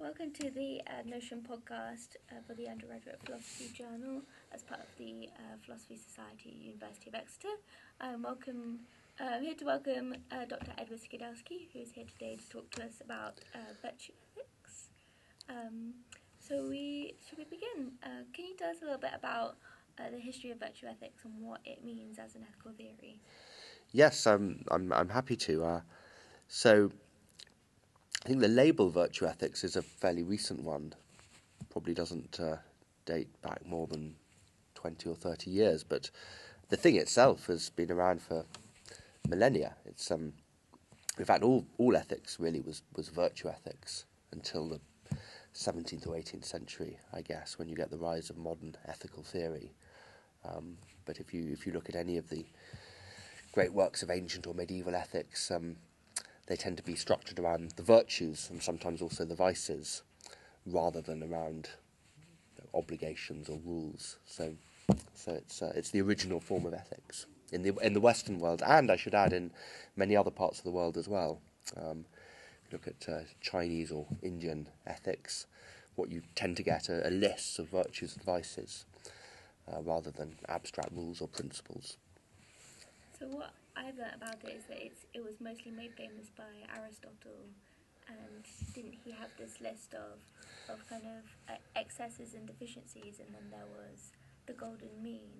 Welcome to the uh, Notion podcast uh, for the Undergraduate Philosophy Journal as part of the uh, Philosophy Society, University of Exeter. Um, welcome, uh, I'm here to welcome uh, Dr. Edward Skidelsky, who is here today to talk to us about uh, virtue ethics. Um, so, we should we begin? can you tell us a little bit about the history of virtue ethics and what it means as an ethical theory? Yes, I'm. I'm. I'm happy to. so I think the label virtue ethics is a fairly recent one. Probably doesn't uh, date back more than 20 or 30 years, but the thing itself has been around for millennia. It's um, in fact all all ethics really was was virtue ethics until the 17th or 18th century, I guess, when you get the rise of modern ethical theory. Um, but if you if you look at any of the great works of ancient or medieval ethics, um, they tend to be structured around the virtues and sometimes also the vices rather than around you know, obligations or rules. So, so it's, uh, it's the original form of ethics in the, in the Western world, and I should add in many other parts of the world as well. Um, look at uh, Chinese or Indian ethics, what you tend to get are, are lists of virtues and vices uh, rather than abstract rules or principles. So, what I've learnt about it is that it's, it was mostly made famous by Aristotle, and didn't he have this list of, of kind of uh, excesses and deficiencies, and then there was the golden mean.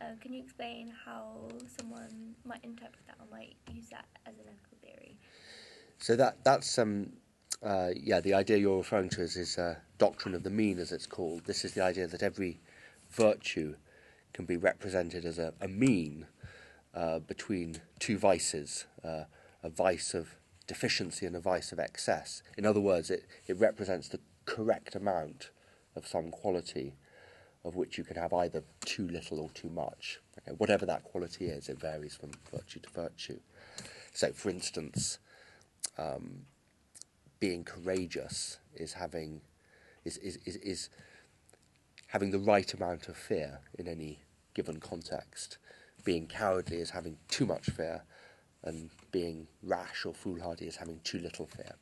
Uh, can you explain how someone might interpret that or might use that as an ethical theory? So that that's um, uh, yeah, the idea you're referring to is, is doctrine of the mean, as it's called. This is the idea that every virtue can be represented as a, a mean uh, between two vices, uh, a vice of deficiency and a vice of excess. In other words, it, it represents the correct amount of some quality of which you can have either too little or too much. Okay, whatever that quality is, it varies from virtue to virtue. So, for instance, um, being courageous is having is, is, is, is having the right amount of fear in any given context being cowardly is having too much fear, and being rash or foolhardy is having too little fear.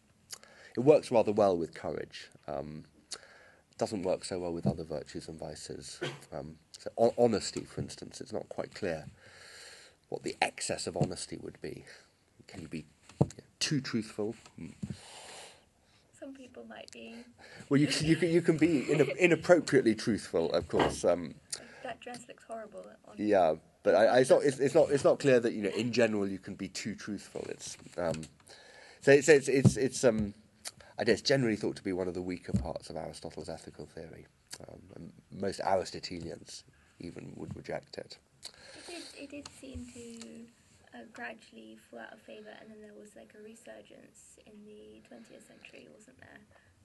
It works rather well with courage. Um, doesn't work so well with other virtues and vices. Um, so on- honesty, for instance, it's not quite clear what the excess of honesty would be. Can you be you know, too truthful? Hmm. Some people might be. Well, you can, you can, you can be inappropriately truthful, of course. Um, that dress looks horrible. yeah, but I, I, it's, not, it's, it's, not it's not clear that you know in general you can be too truthful. It's um, so it's it's it's, it's um, I guess generally thought to be one of the weaker parts of Aristotle's ethical theory. Um, most Aristotelians even would reject it. It did, it did seem to uh, gradually fall out of favour, and then there was like a resurgence in the 20th century, wasn't there?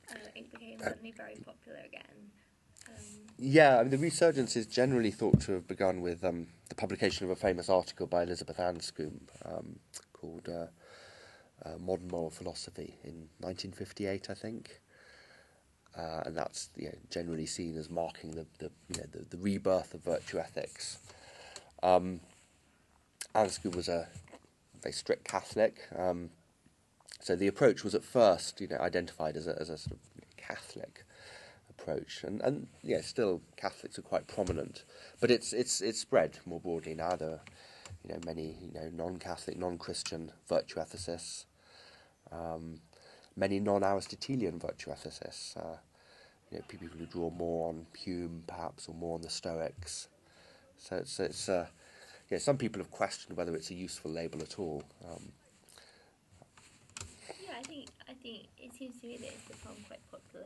Uh, it became uh, suddenly very popular again. Yeah, I mean, the resurgence is generally thought to have begun with um, the publication of a famous article by Elizabeth Anscombe um, called uh, uh, Modern Moral Philosophy in 1958, I think. Uh, and that's you know, generally seen as marking the, the, you know, the, the rebirth of virtue ethics. Um, Anscombe was a very strict Catholic, um, so the approach was at first you know, identified as a, as a sort of Catholic approach, and and yeah, still Catholics are quite prominent, but it's it's it's spread more broadly now. There are you know many you know non-Catholic, non-Christian virtue ethicists, um, many non-Aristotelian virtue ethicists. Uh, you know, people who draw more on Hume, perhaps, or more on the Stoics. So it's it's uh, yeah. Some people have questioned whether it's a useful label at all. Um, yeah, I think I think it seems to me that it's become quite popular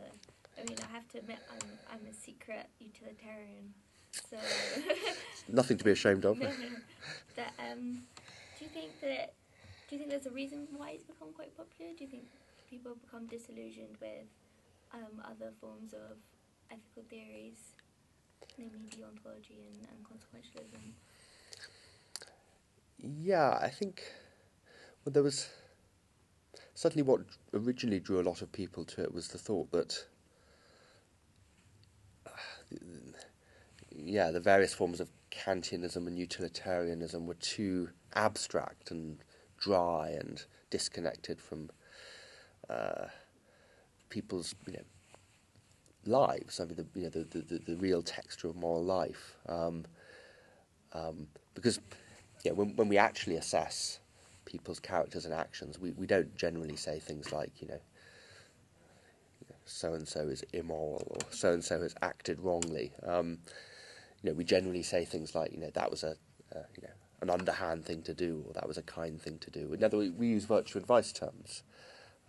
I mean, I have to admit, I'm, I'm a secret utilitarian. So nothing to be ashamed of. that, um, do you think that? Do you think there's a reason why it's become quite popular? Do you think people have become disillusioned with um, other forms of ethical theories, namely deontology and, and consequentialism? Yeah, I think. Well, there was certainly what originally drew a lot of people to it was the thought that yeah, the various forms of Kantianism and utilitarianism were too abstract and dry and disconnected from uh, people's you know lives. I mean, the you know the the, the real texture of moral life. Um, um, because yeah, when when we actually assess people's characters and actions, we, we don't generally say things like you know so and so is immoral or so and so has acted wrongly. Um, you know, we generally say things like you know that was a, a you know an underhand thing to do or that was a kind thing to do. In other words, we use virtue and vice terms.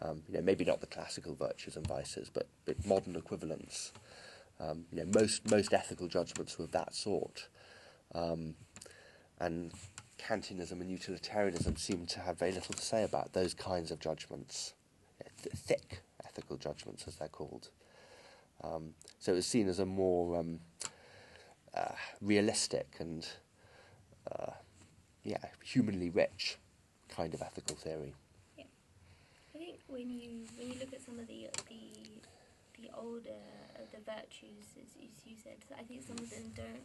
Um, you know, maybe not the classical virtues and vices, but, but modern equivalents. Um, you know, most most ethical judgments were of that sort, um, and Kantianism and utilitarianism seem to have very little to say about those kinds of judgments, th- thick ethical judgments, as they're called. Um, so it was seen as a more um, uh, realistic and uh, yeah, humanly rich kind of ethical theory Yeah, I think when you when you look at some of the the the older uh, the virtues, as, you said, I think some of them don't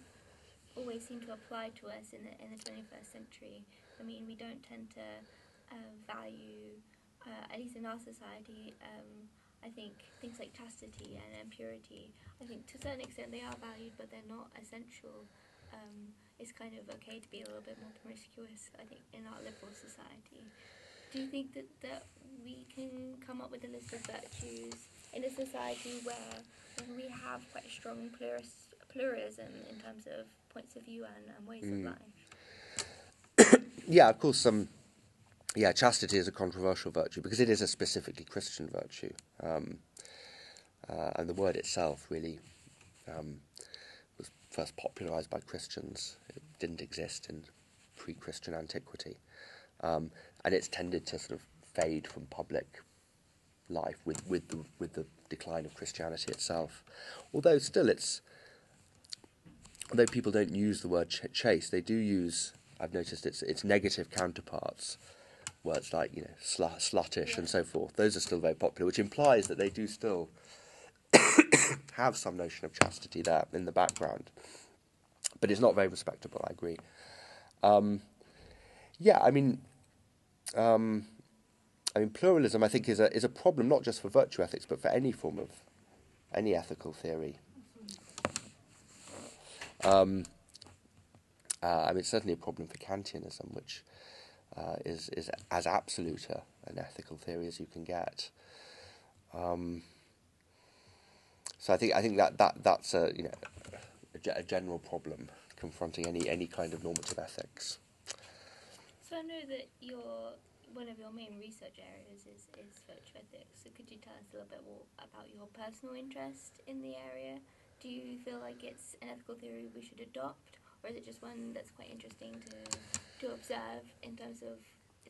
always seem to apply to us in the in the 21st century. I mean, we don't tend to uh, value, uh, at least in our society. Um, I think things like chastity and, impurity. I think to a certain extent they are valued, but they're not essential. Um, it's kind of okay to be a little bit more promiscuous. I think in our liberal society. Do you think that, that we can come up with a list of virtues in a society where we have quite a strong pluris, pluralism in terms of points of view and, and ways mm. of life? yeah, of course. Um, yeah, chastity is a controversial virtue because it is a specifically Christian virtue, um, uh, and the word itself really um, was first popularized by Christians. It didn't exist in pre-Christian antiquity. Um, and it's tended to sort of fade from public life with, with, the, with the decline of Christianity itself. Although still it's, although people don't use the word ch- chaste, they do use, I've noticed its, its negative counterparts, words like, you know, sl- sluttish yeah. and so forth. Those are still very popular, which implies that they do still have some notion of chastity there in the background. But it's not very respectable, I agree. Um, yeah, I mean, um, I mean, pluralism, I think, is a is a problem not just for virtue ethics, but for any form of any ethical theory. Um, uh, I mean, it's certainly a problem for Kantianism, which uh, is is as absolute an ethical theory as you can get. Um, so I think I think that, that that's a you know a, a general problem confronting any any kind of normative ethics. So I know that your one of your main research areas is, is virtue ethics. So could you tell us a little bit more about your personal interest in the area? Do you feel like it's an ethical theory we should adopt, or is it just one that's quite interesting to to observe in terms of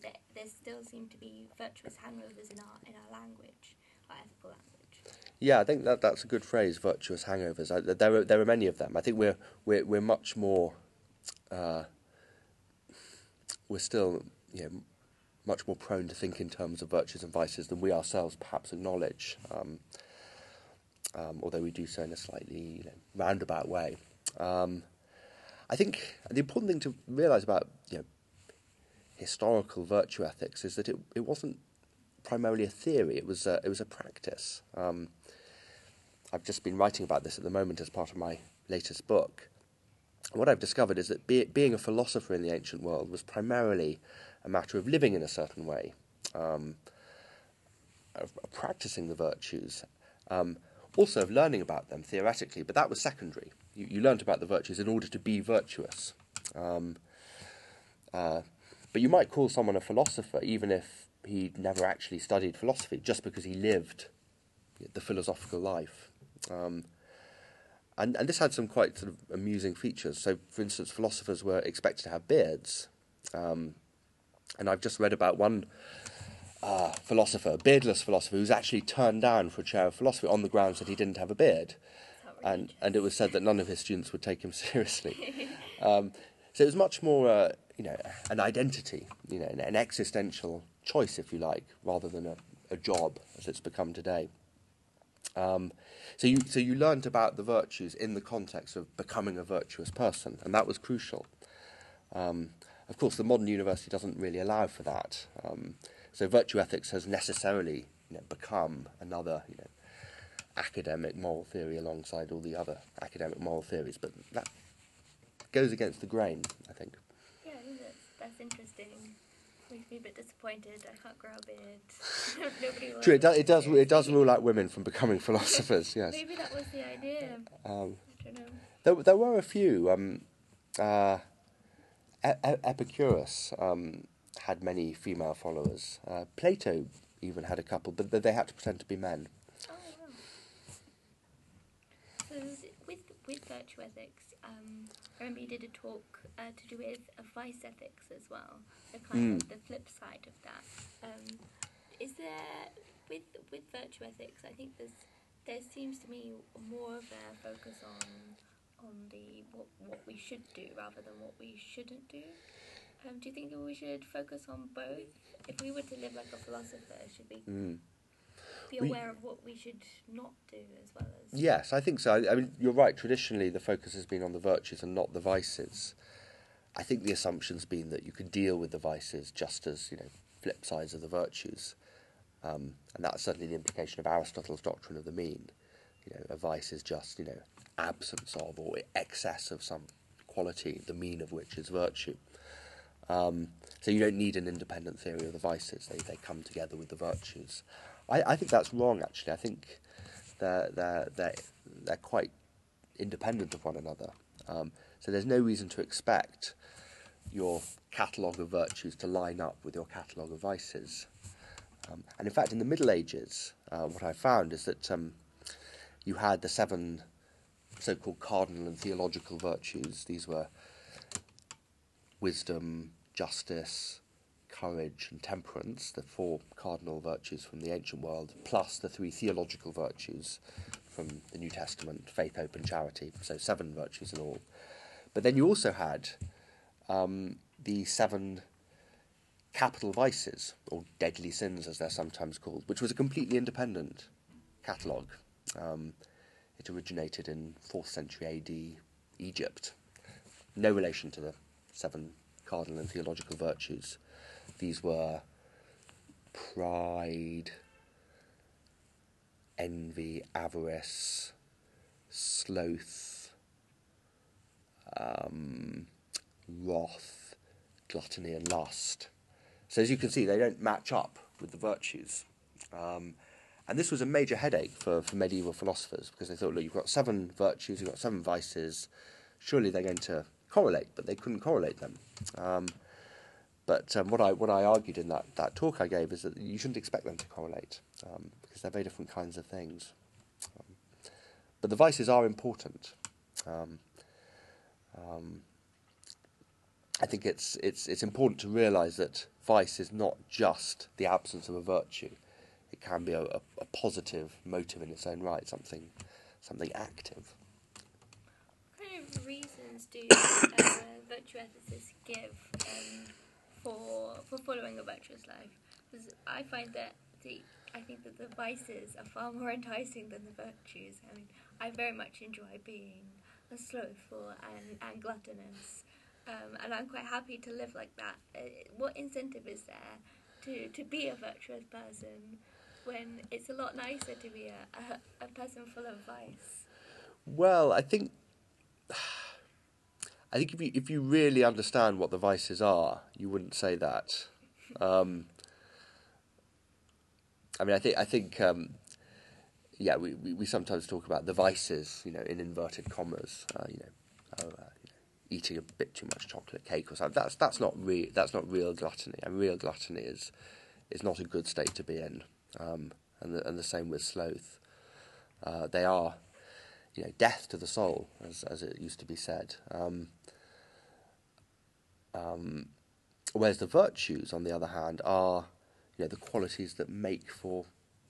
that there still seem to be virtuous hangovers in our in our language, our ethical language? Yeah, I think that that's a good phrase, virtuous hangovers. I, there are there are many of them. I think we're we're we're much more. Uh, we're still you know, much more prone to think in terms of virtues and vices than we ourselves perhaps acknowledge, um, um, although we do so in a slightly you know, roundabout way. Um, I think the important thing to realise about you know, historical virtue ethics is that it, it wasn't primarily a theory; it was a, it was a practice. Um, I've just been writing about this at the moment as part of my latest book, what I've discovered is that be, being a philosopher in the ancient world was primarily a matter of living in a certain way, um, of, of, practicing the virtues, um, also of learning about them theoretically, but that was secondary. You, you learned about the virtues in order to be virtuous. Um, uh, but you might call someone a philosopher even if he never actually studied philosophy, just because he lived the philosophical life. Um, and, and this had some quite sort of amusing features. So, for instance, philosophers were expected to have beards. Um, and I've just read about one uh, philosopher, a beardless philosopher, who's actually turned down for a chair of philosophy on the grounds that he didn't have a beard. And, and it was said that none of his students would take him seriously. um, so it was much more, uh, you know, an identity, you know, an, an, existential choice, if you like, rather than a, a job as it's become today. Um, so you so you learned about the virtues in the context of becoming a virtuous person, and that was crucial. Um, of course, the modern university doesn't really allow for that. Um, so virtue ethics has necessarily you know, become another you know, academic moral theory alongside all the other academic moral theories, but that goes against the grain, I think. Yeah, that's, that's interesting. Makes me a bit disappointed. I can't grow a beard. Nobody. True, it, do, it does. It does rule out women from becoming philosophers. Yes. Maybe that was the idea. Um, I don't know. there, there were a few. Um, uh, E- Epicurus um, had many female followers. Uh, Plato even had a couple, but they had to pretend to be men. Oh wow. So is it- with virtue ethics, um, I remember you did a talk uh, to do with vice ethics as well. The kind of the flip side of that. Um, is there with with virtue ethics? I think there's there seems to me more of a focus on on the what what we should do rather than what we shouldn't do. Um, do you think we should focus on both? If we were to live like a philosopher, should we Mm. Be aware of what we should not do as well as Yes, I think so. I, I mean, you're right. Traditionally, the focus has been on the virtues and not the vices. I think the assumption's been that you can deal with the vices just as you know flip sides of the virtues, um, and that's certainly the implication of Aristotle's doctrine of the mean. You know, a vice is just you know absence of or excess of some quality, the mean of which is virtue. Um, so you don't need an independent theory of the vices; they they come together with the virtues. I, I think that's wrong. Actually, I think they're they're they're, they're quite independent of one another. Um, so there's no reason to expect your catalogue of virtues to line up with your catalogue of vices. Um, and in fact, in the Middle Ages, uh, what I found is that um, you had the seven so-called cardinal and theological virtues. These were wisdom, justice, courage, and temperance, the four cardinal virtues from the ancient world, plus the three theological virtues from the New Testament faith, hope, and charity. So, seven virtues in all. But then you also had um, the seven capital vices, or deadly sins as they're sometimes called, which was a completely independent catalogue. Um, it originated in 4th century AD Egypt. No relation to the seven cardinal and theological virtues. These were pride, envy, avarice, sloth, um, wrath, gluttony, and lust. So, as you can see, they don't match up with the virtues. Um, and this was a major headache for, for medieval philosophers because they thought, look, you've got seven virtues, you've got seven vices, surely they're going to correlate, but they couldn't correlate them. Um, but um, what I what I argued in that, that talk I gave is that you shouldn't expect them to correlate um, because they're very different kinds of things. Um, but the vices are important. Um, um, I think it's it's it's important to realise that vice is not just the absence of a virtue. It can be a, a, a positive motive in its own right, something something active. What kind of reasons do uh, virtue ethicists give um, for for following a virtuous life? Because I find that the I think that the vices are far more enticing than the virtues. I mean, I very much enjoy being a slothful and, and gluttonous, um, and I'm quite happy to live like that. Uh, what incentive is there to, to be a virtuous person when it's a lot nicer to be a, a, a person full of vice? Well, I think I think if you if you really understand what the vices are, you wouldn't say that. Um, I mean, I think I think um, yeah, we, we, we sometimes talk about the vices, you know, in inverted commas, uh, you know, uh, know, eating a bit too much chocolate cake or something. That's that's not real. That's not real gluttony. And real gluttony is is not a good state to be in. Um, and the, and the same with sloth. Uh, they are you know, death to the soul, as as it used to be said. Um, um, whereas the virtues, on the other hand, are you know the qualities that make for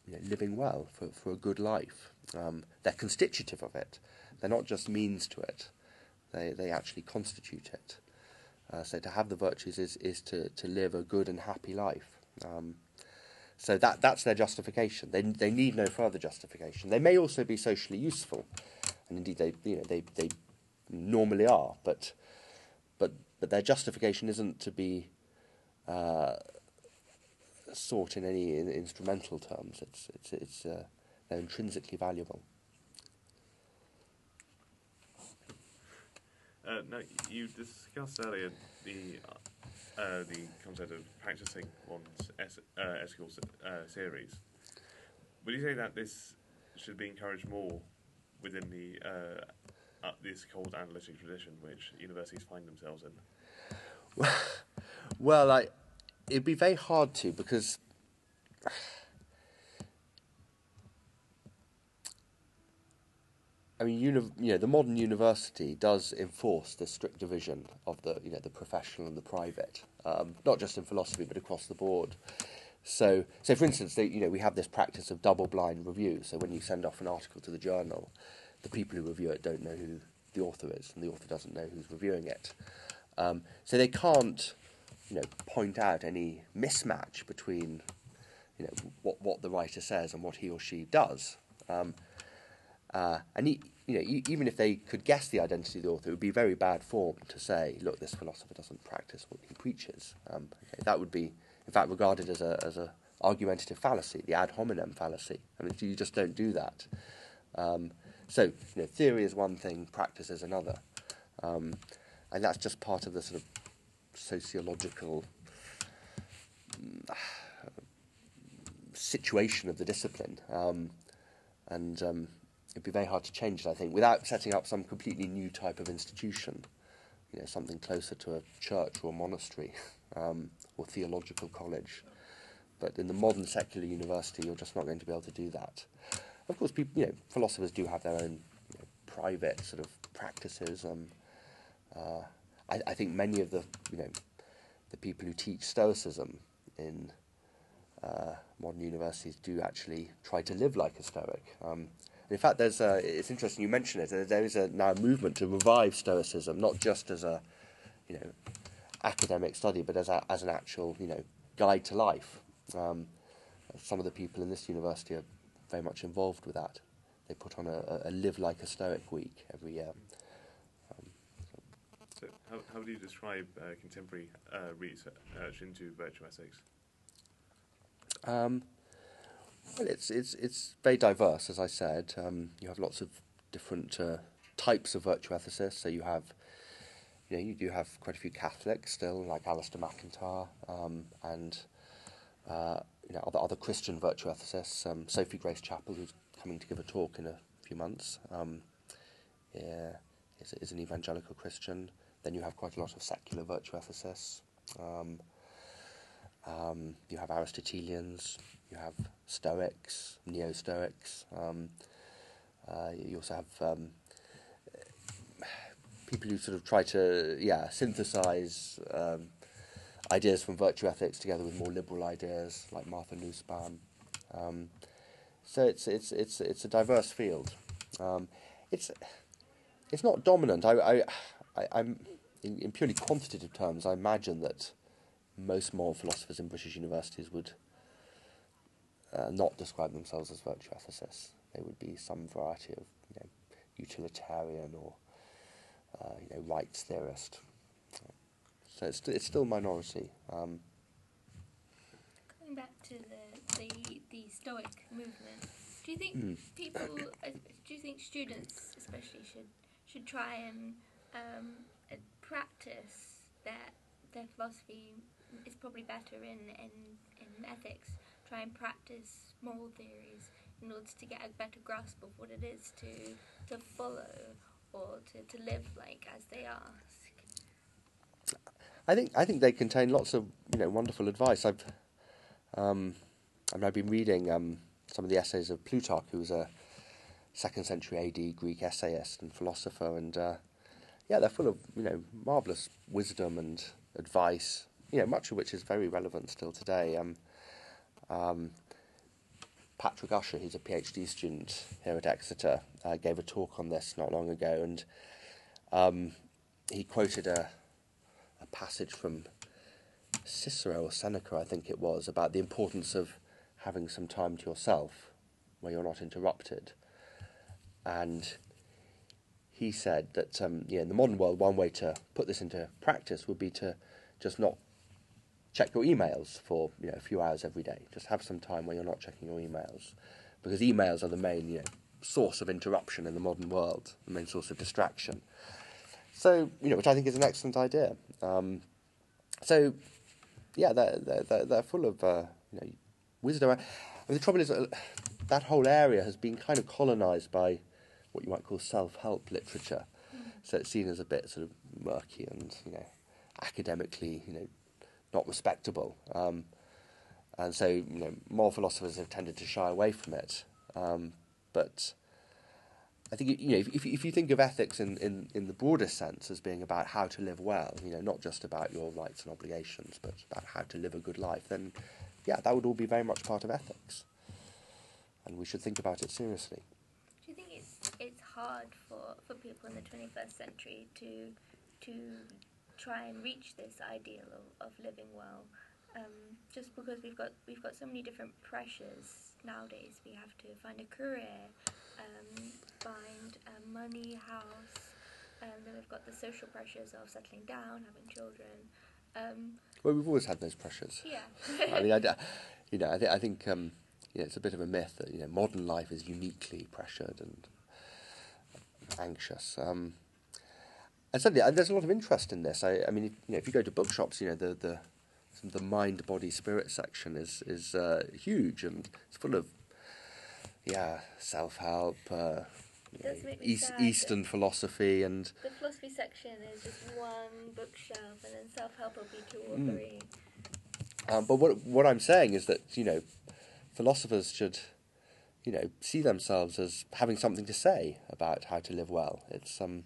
you know, living well, for for a good life. Um, they're constitutive of it. They're not just means to it. They they actually constitute it. Uh, so to have the virtues is is to to live a good and happy life. Um, so that that's their justification. They they need no further justification. They may also be socially useful, and indeed they you know they they normally are. But but but their justification isn't to be uh, sought in any in instrumental terms. It's it's it's uh, They're intrinsically valuable. Uh, now, you discussed earlier the uh, the concept of practicing one's es- uh, ethical uh, series. Would you say that this should be encouraged more within the uh, uh, this cold analytic tradition which universities find themselves in? Well, I, it'd be very hard to because I mean, uni- you know, the modern university does enforce this strict division of the, you know, the professional and the private, um, not just in philosophy but across the board. So, so for instance, they, you know, we have this practice of double-blind review. So when you send off an article to the journal, the people who review it don't know who the author is, and the author doesn't know who's reviewing it. Um, so they can't, you know, point out any mismatch between, you know, what what the writer says and what he or she does. Um, uh, and he, you know, even if they could guess the identity of the author, it would be very bad form to say, "Look, this philosopher doesn't practice what he preaches." Um, okay, that would be, in fact, regarded as a as a argumentative fallacy, the ad hominem fallacy. I mean, you just don't do that. Um, so, you know, theory is one thing, practice is another, um, and that's just part of the sort of sociological mm, situation of the discipline. Um, and um, it'd be very hard to change it, I think, without setting up some completely new type of institution, you know, something closer to a church or a monastery um, or theological college. But in the modern secular university, you're just not going to be able to do that. Of course, people, you know, philosophers do have their own you know, private sort of practices. Um, uh, I, I think many of the, you know, the people who teach Stoicism in uh, modern universities do actually try to live like a Stoic. Um, in fact, there's a, it's interesting you mention it. There is a now a movement to revive Stoicism, not just as a, you know, academic study, but as a, as an actual, you know, guide to life. Um, some of the people in this university are very much involved with that. They put on a, a live like a Stoic week every year. Um, So, how, how would you describe uh, contemporary uh, research into virtue ethics? Um, well, it's it's it's very diverse, as I said. Um, you have lots of different uh, types of virtue ethicists. So you have, you know, you do have quite a few Catholics still, like Alasdair MacIntyre, um, and uh, you know other other Christian virtue ethicists. Um, Sophie Grace Chappell, who's coming to give a talk in a few months, um, yeah, is, is an evangelical Christian. Then you have quite a lot of secular virtue ethicists. Um, um, you have Aristotelians, you have Stoics, Neo Stoics. Um, uh, you also have people who sort of try to, yeah, synthesize um, ideas from virtue ethics together with more liberal ideas, like Martha Nussbaum. Um, so it's it's it's it's a diverse field. Um, it's it's not dominant. I, I, I I'm in, in purely quantitative terms. I imagine that most moral philosophers in British universities would uh, not describe themselves as virtue ethicists. They would be some variety of you know, utilitarian or you know, rights theorist. So it's, it's still minority. Um, Going back to the, the, the Stoic movement, do you think Hmm. people, uh, do you think students especially should should try and um, uh, practice their their philosophy is probably better in, in, in ethics. Try and practice moral theories in order to get a better grasp of what it is to to follow or to, to live like as they ask. I think I think they contain lots of you know wonderful advice. I've um, I mean, I've been reading um, some of the essays of Plutarch, who was a second century AD Greek essayist and philosopher, and uh, yeah, they're full of you know marvelous wisdom and advice. You know, much of which is very relevant still today. Um, um, Patrick Usher, who's a PhD student here at Exeter, uh, gave a talk on this not long ago, and um, he quoted a, a passage from Cicero or Seneca, I think it was, about the importance of having some time to yourself where you're not interrupted. And he said that um, yeah, in the modern world, one way to put this into practice would be to just not check your emails for you know a few hours every day. Just have some time where you're not checking your emails. because emails are the main you know, source of interruption in the modern world, the main source of distraction. So, you know, which I think is an excellent idea. Um, so, yeah, they're, they're, they're full of uh, you know, wisdom. Mean, the trouble is, uh, that whole area has been kind of colonized by what you might call self-help literature. So it's seen as a bit sort of murky and you know academically you know not respectable. Um, and so you know more philosophers have tended to shy away from it. Um, but I think you know if, if you think of ethics in, in, in the broader sense as being about how to live well, you know, not just about your rights and obligations, but about how to live a good life, then yeah, that would all be very much part of ethics, and we should think about it seriously. Do you think it's it's hard for, for people in the twenty first century to to try and reach this ideal of, of living well? Um, just because we've got we've got so many different pressures nowadays. We have to find a career, um, find a money, house, and then we've got the social pressures of settling down, having children. Um, Well, we've always had those pressures. yeah. I mean, I, you know, I, th- I think um, you know, it's a bit of a myth that you know modern life is uniquely pressured and anxious. Um, and suddenly, uh, there's a lot of interest in this. I, I mean, if, you know, if you go to bookshops, you know, the the the mind, body, spirit section is is uh, huge and it's full of yeah self help. Uh, you Does know, make me East, Eastern philosophy and the philosophy section is just one bookshelf, and then self help will be two or Mm. three. Um, but what what I'm saying is that you know, philosophers should, you know, see themselves as having something to say about how to live well. It's um,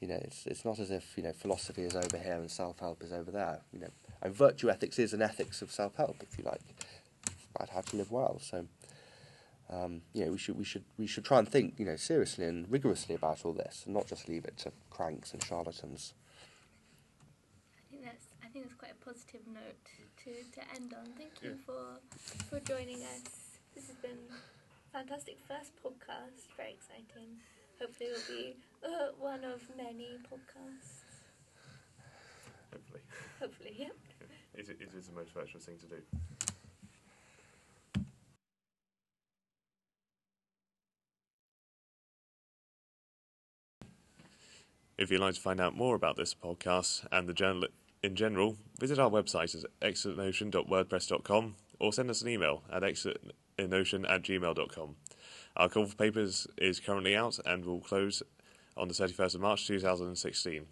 you know, it's it's not as if you know philosophy is over here and self help is over there. You know, and virtue ethics is an ethics of self help, if you like, about how to live well. So. Um, you know, we should we should we should try and think, you know, seriously and rigorously about all this, and not just leave it to cranks and charlatans. I think that's I think that's quite a positive note to, to end on. Thank you Yeah. for for joining us. This has been fantastic first podcast. Very exciting. Hopefully, it will be uh, one of many podcasts. Hopefully, Hopefully, yeah. it, it is the most virtuous thing to do. If you'd like to find out more about this podcast and the journal in general, visit our website at exitnotion.wordpress.com or send us an email at exitnotion at gmail.com. Our call for papers is currently out and will close on the 31st of March 2016.